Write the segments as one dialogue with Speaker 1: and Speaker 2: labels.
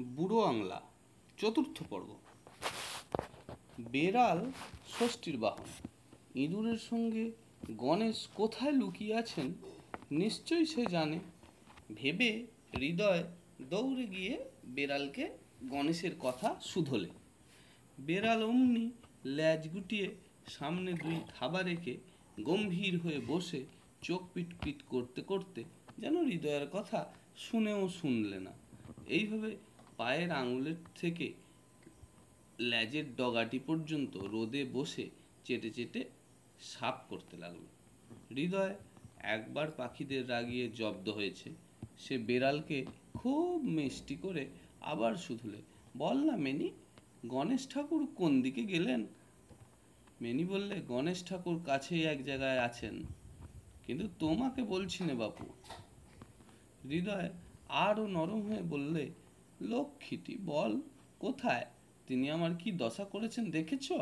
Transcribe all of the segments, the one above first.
Speaker 1: বুড়ো আংলা, চতুর্থ পর্ব। বেড়াল ষষ্ঠীর বাহন। ইঁদুরের সঙ্গে গণেশ কোথায় লুকিয়ে আছেন, নিশ্চয়ই সে জানে। ভেবে হৃদয় দৌড়ে গিয়ে বেড়ালকে গণেশের কথা শুধলে। বেড়াল অমনি ল্যাজ গুটিয়ে সামনে দুই থাবা রেখে গম্ভীর হয়ে বসে চোখ পিটপিট করতে করতে যেন হৃদয়ের কথা শুনেও শুনলে না। এইভাবে পায়ের আঙুলের থেকে ল্যাজের ডগাটি পর্যন্ত রোদে বসে চেটে চেটে সাপ করতে লাগল। হৃদয় একবার পাখিদের রাগিয়ে জব্দ হয়েছে। সে বেড়ালকে খুব মিষ্টি করে আবার শুধুলে, বল না মেনি, গণেশ ঠাকুর কোন দিকে গেলেন? মেনি বললে, গণেশ ঠাকুর কাছেই এক জায়গায় আছেন, কিন্তু তোমাকে বলছি না বাপু। হৃদয় আরও নরম হয়ে বললে লক্ষ্মীটি, বল, কোথায়? তিনি আমার কি দশা করেছেন দেখেছ?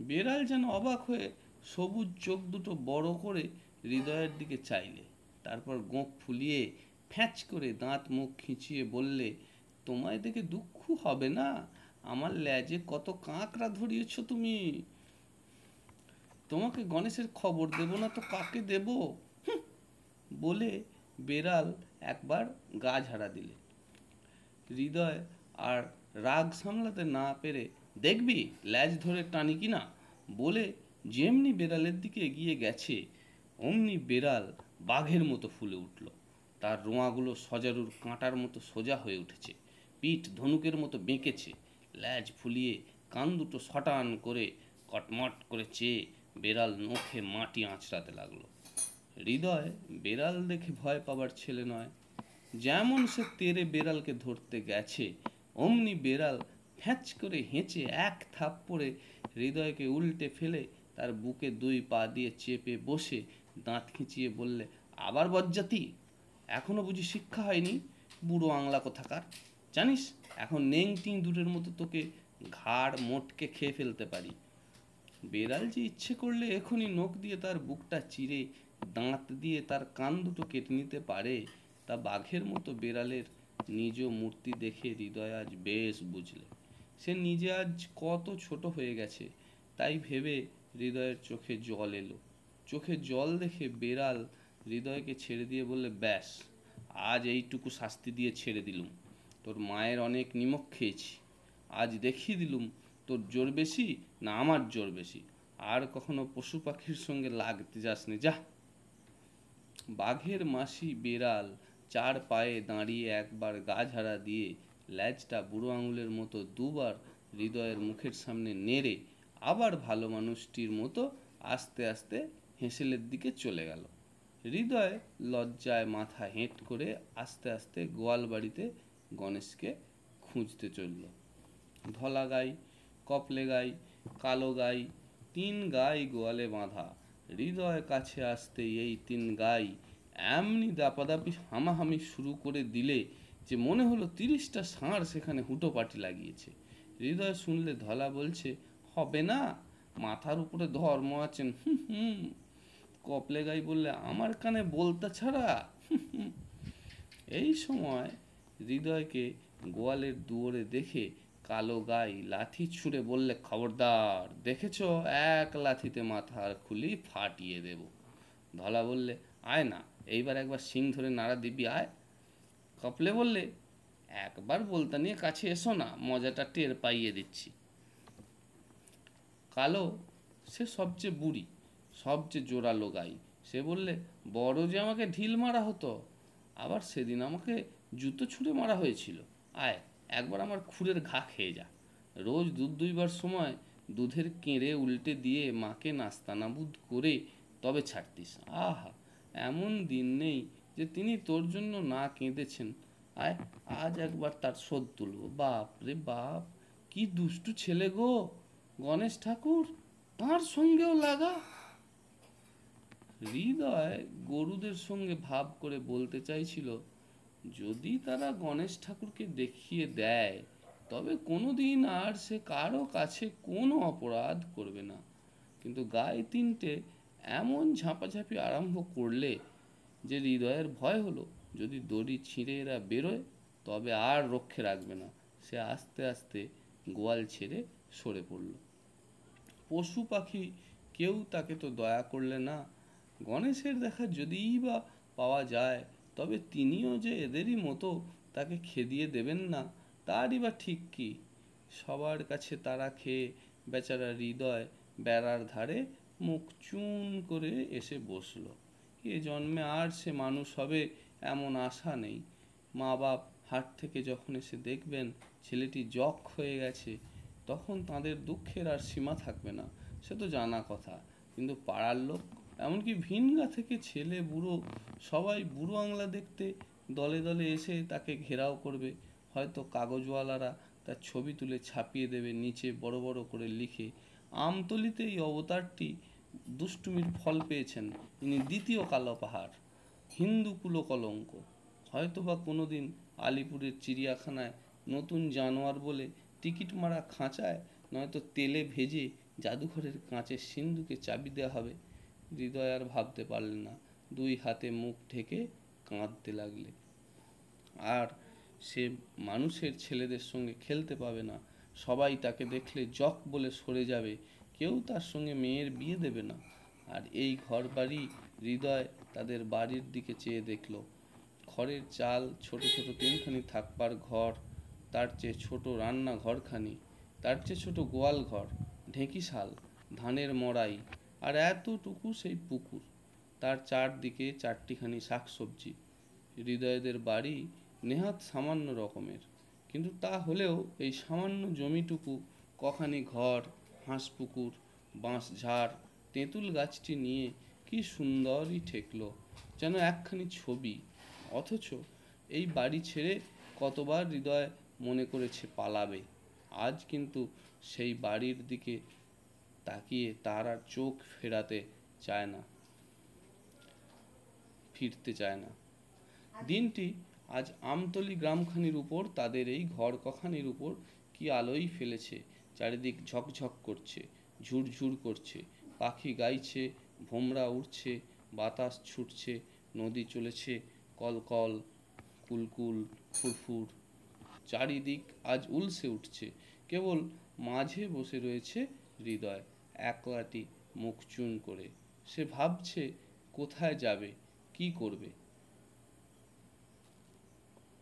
Speaker 1: বেড়াল যেন অবাক হয়ে সবুজ চোখ দুটো বড় করে হৃদয়ের দিকে চাইলে, তারপর গোঁক ফুলিয়ে ফ্যাঁচ করে দাঁত মুখ খিঁচিয়ে বললে, তোমায় দেখে দুঃখ হবে না? আমার ল্যাজে কত কাঁকড়া ধরিয়েছ তুমি? তোমাকে গণেশের খবর দেব না তো কাকে দেব? বলে বেড়াল একবার গা ঝাড়া দিলে। হৃদয় আর রাগ সামলাতে না পেরে দেখবি ল্যাজ ধরে টানি কি না? বলে যেমনি বেড়ালের দিকে এগিয়ে গেছে, অমনি বেড়াল বাঘের মতো ফুলে উঠল। তার রোঁয়াগুলো সজারুর কাঁটার মতো সোজা হয়ে উঠেছে। পিঠ ধনুকের মতো বেঁকেছে। ল্যাজ ফুলিয়ে কান দুটো সটান করে কটমট করে চেয়ে বেড়াল নখে মাটি আঁচড়াতে লাগল। হৃদয় বেড়াল দেখে ভয় পাবার ছেলে নয়। যেমন সে তেরে বেড়ালকে ধরতে গেছে, অমনি বেড়াল ফ্যাঁচ করে হেঁচে এক থাপ্পড়ে হৃদয়কে উল্টে ফেলে তার বুকে দুই পা দিয়ে চেপে বসে দাঁত খিঁচিয়ে বললে, আবার বজ্জাতি, এখনও বুঝি শিক্ষা হয়নি? বুড়ো আংলা কোথাকার? জানিস, এখন নেংটিং দূরের মতো তোকে ঘাড় মোটকে খেয়ে ফেলতে পারি। বেড়াল যে ইচ্ছে করলে এখনই নখ দিয়ে তার বুকটা চিরে দাঁত দিয়ে তার কান দুটো কেটে নিতে পারে। তা বাঘের মতো বেড়ালের নিজ মূর্তি দেখে হৃদয় আজ বেশ বুঝলে। সে নিজে আজ কত ছোট হয়ে গেছে, তাই ভেবে হৃদয়ের চোখে জল এলো। চোখে জল দেখে বেড়াল হৃদয়কে ছেড়ে দিয়ে বললে, ব্যাস, আজ এইটুকু শাস্তি দিয়ে ছেড়ে দিলুম। তোর মায়ের অনেক নিমক খেয়েছি। আজ দেখিয়ে দিলুম, তোর জোর বেশি না আমার জোর বেশি। আর কখনো পশু পাখির সঙ্গে লাগতে যাসনি, যা। বাঘের মাসি বেড়াল চার পায়ে দাঁড়িয়ে একবার গা ঝাড়া দিয়ে ল্যাজটা বুড়ো আঙুলের মতো দুবার হৃদয়ের মুখের সামনে নেড়ে আবার ভালো মানুষটির মতো আস্তে আস্তে হেঁসেলের দিকে চলে গেল। হৃদয় লজ্জায় মাথা হেঁট করে আস্তে আস্তে গোয়াল বাড়িতে গণেশকে খুঁজতে চলল। ধলা গাই, কপলে গাই, কালো গাই, তিন গাই গোয়ালে বাঁধা। হৃদয় কাছে আসতে এই তিন গাই এমনি দাপাদাপি হামাহামি শুরু করে দিলে যে মনে হলো তিরিশটা ষাঁড় সেখানে হুটোপাটি লাগিয়েছে। হৃদয় শুনলে ধলা বলছে, হবে না, মাথার উপরে ধর্ম আছেন হুম হুম কপলে গাই বললে, আমার কানে বলতা ছাড়া। এই সময় হৃদয়কে গোয়ালের দুয়ারে দেখে কালো গাই লাঠি ছুঁড়ে বললে, খবরদার, দেখেছ? এক লাথিতে মাথার খুলি ফাটিয়ে দেব। ধলা বললে, আয় না এইবার একবার সিং ধরে নাড়া দিবি, আয়। কপলে বললে, একবার বলতা নিয়ে কাছে এসো না, মজাটা টের পাইয়ে দিচ্ছি। কালো, সে সবচেয়ে বুড়ি, সবচেয়ে জোরালো গাই সে বললে, বড় যে আমাকে ঢিল মারা হতো, আবার সেদিন আমাকে জুতো ছুঁড়ে মারা হয়েছিল। আয়, একবার আমার খুরের ঘা খেয়ে যা। রোজ দুধ দুইবার সময় দুধের কেঁড়ে উল্টে দিয়ে মাকে নাস্তানাবুদ করে তবে ছাড়তিস। আহা এমন দিন নেই যে তিনি তোর জন্য না কেঁদেছেন। আয়, আজ একবার তার শোধ তুলব। বাপ রে বাপ, কি দুষ্টু ছেলে গো। গণেশ ঠাকুর, তার সঙ্গেও লাগা। হৃদয় গরুদের সঙ্গে ভাব করে বলতে চাইছিল, যদি তারা গণেশ ঠাকুরকে দেখিয়ে দেয়, তবে কোনোদিন আর সে কারও কাছে কোনো অপরাধ করবে না। কিন্তু গায়ে তিনটে এমন ঝাঁপাঝাঁপি আরম্ভ করলে যে হৃদয়ের ভয় হলো, যদি দড়ি ছিঁড়ে এরা বেরোয়, তবে আর রক্ষে রাখবে না। সে আস্তে আস্তে গোয়াল ছেড়ে সরে পড়ল। পশু পাখি কেউ তাকে তো দয়া করলে না। গণেশের দেখা যদিই বা পাওয়া যায়, তবে তিনিও যে এদেরই মতো তাকে খেদিয়ে দেবেন না, তারই বা ঠিক কি? সবার কাছে তারা খেয়ে বেচারা হৃদয় বেড়ার ধারে মুখ চুন করে এসে বসল। এ জন্মে আর সে মানুষ হবে এমন আশা নেই। মা বাপ হাট থেকে যখন এসে দেখবেন ছেলেটি জখ হয়ে গেছে, তখন তাদের দুঃখের আর সীমা থাকবে না। সে তো জানা কথা। কিন্তু পাড়ার লোক, এমনকি ভিনগা থেকে ছেলে, বুড়ো, সবাই বুড়ো আংলা দেখতে দলে দলে এসে তাকে ঘেরাও করবে। হয়তো কাগজওয়ালারা তার ছবি তুলে ছাপিয়ে দেবে, নিচে বড় বড় করে লিখে। আমতলিতে এই অবতারটি দুষ্টুমির ফল পেয়েছেন। ইনি দ্বিতীয় কালো পাহাড় হিন্দু কুলো কলঙ্ক হয়তো বা কোনোদিন আলিপুরের চিড়িয়াখানায় নতুন জানোয়ার বলে টিকিট মারা খাঁচায়, নয়তো তেলে ভেজে জাদুঘরের কাঁচের সিন্ধুকে চাবি দেওয়া হবে। হৃদয় আর ভাবতে পারলে না, দুই হাতে মুখ ঢেকে কাঁদতে লাগলে। আর সে মানুষের ছেলেদের সঙ্গে খেলতে পাবে না সবাই তাকে দেখলে জক বলে সরে যাবে। কেউ তার সঙ্গে মেয়ের বিয়ে দেবে না। আর এই ঘর বাড়ি হৃদয় তাদের বাড়ির দিকে চেয়ে দেখল। খড়ের চাল ছোট ছোট তিনখানি থাকবার ঘর, তার চেয়ে ছোট রান্না ঘরখানি তার চেয়ে ছোট গোয়াল ঘর ঢেঁকিশাল ধানের মড়াই, আর এতটুকু সেই পুকুর। তার চারদিকে চারটিখানি শাকসবজি। হৃদয়দের বাড়ি নেহাত সামান্য রকমের। কিন্তু তা হলেও এই সামান্য জমিটুকু, কখানি ঘর হাঁস পুকুর বাঁশ ঝাড় তেঁতুল গাছটি নিয়ে কি সুন্দরই ঠেকলো, যেন একখানি ছবি। অথচ এই বাড়ি ছেড়ে কতবার হৃদয় মনে করেছে পালাবে। আজ কিন্তু সেই বাড়ির দিকে তাকিয়ে তার আর চোখ ফেরাতে চায় না, ফিরতে চায় না। দিনটি আজ আমতলি গ্রামখানির উপর তাদের এই ঘর কখানির উপর কি আলোই ফেলেছে, চারিদিক ঝকঝক করছে, ঝুরঝুর করছে, পাখি গাইছে, ভোমরা উড়ছে, বাতাস ছুটছে, নদী চলেছে, কলকল, কুলকুল, ফুরফুর। চারিদিক আজ উলসে উঠছে, কেবল মাঝে বসে রয়েছে হৃদয়, একলাটি মুখ চুন করে। সে ভাবছে, কোথায় যাবে, কি করবে?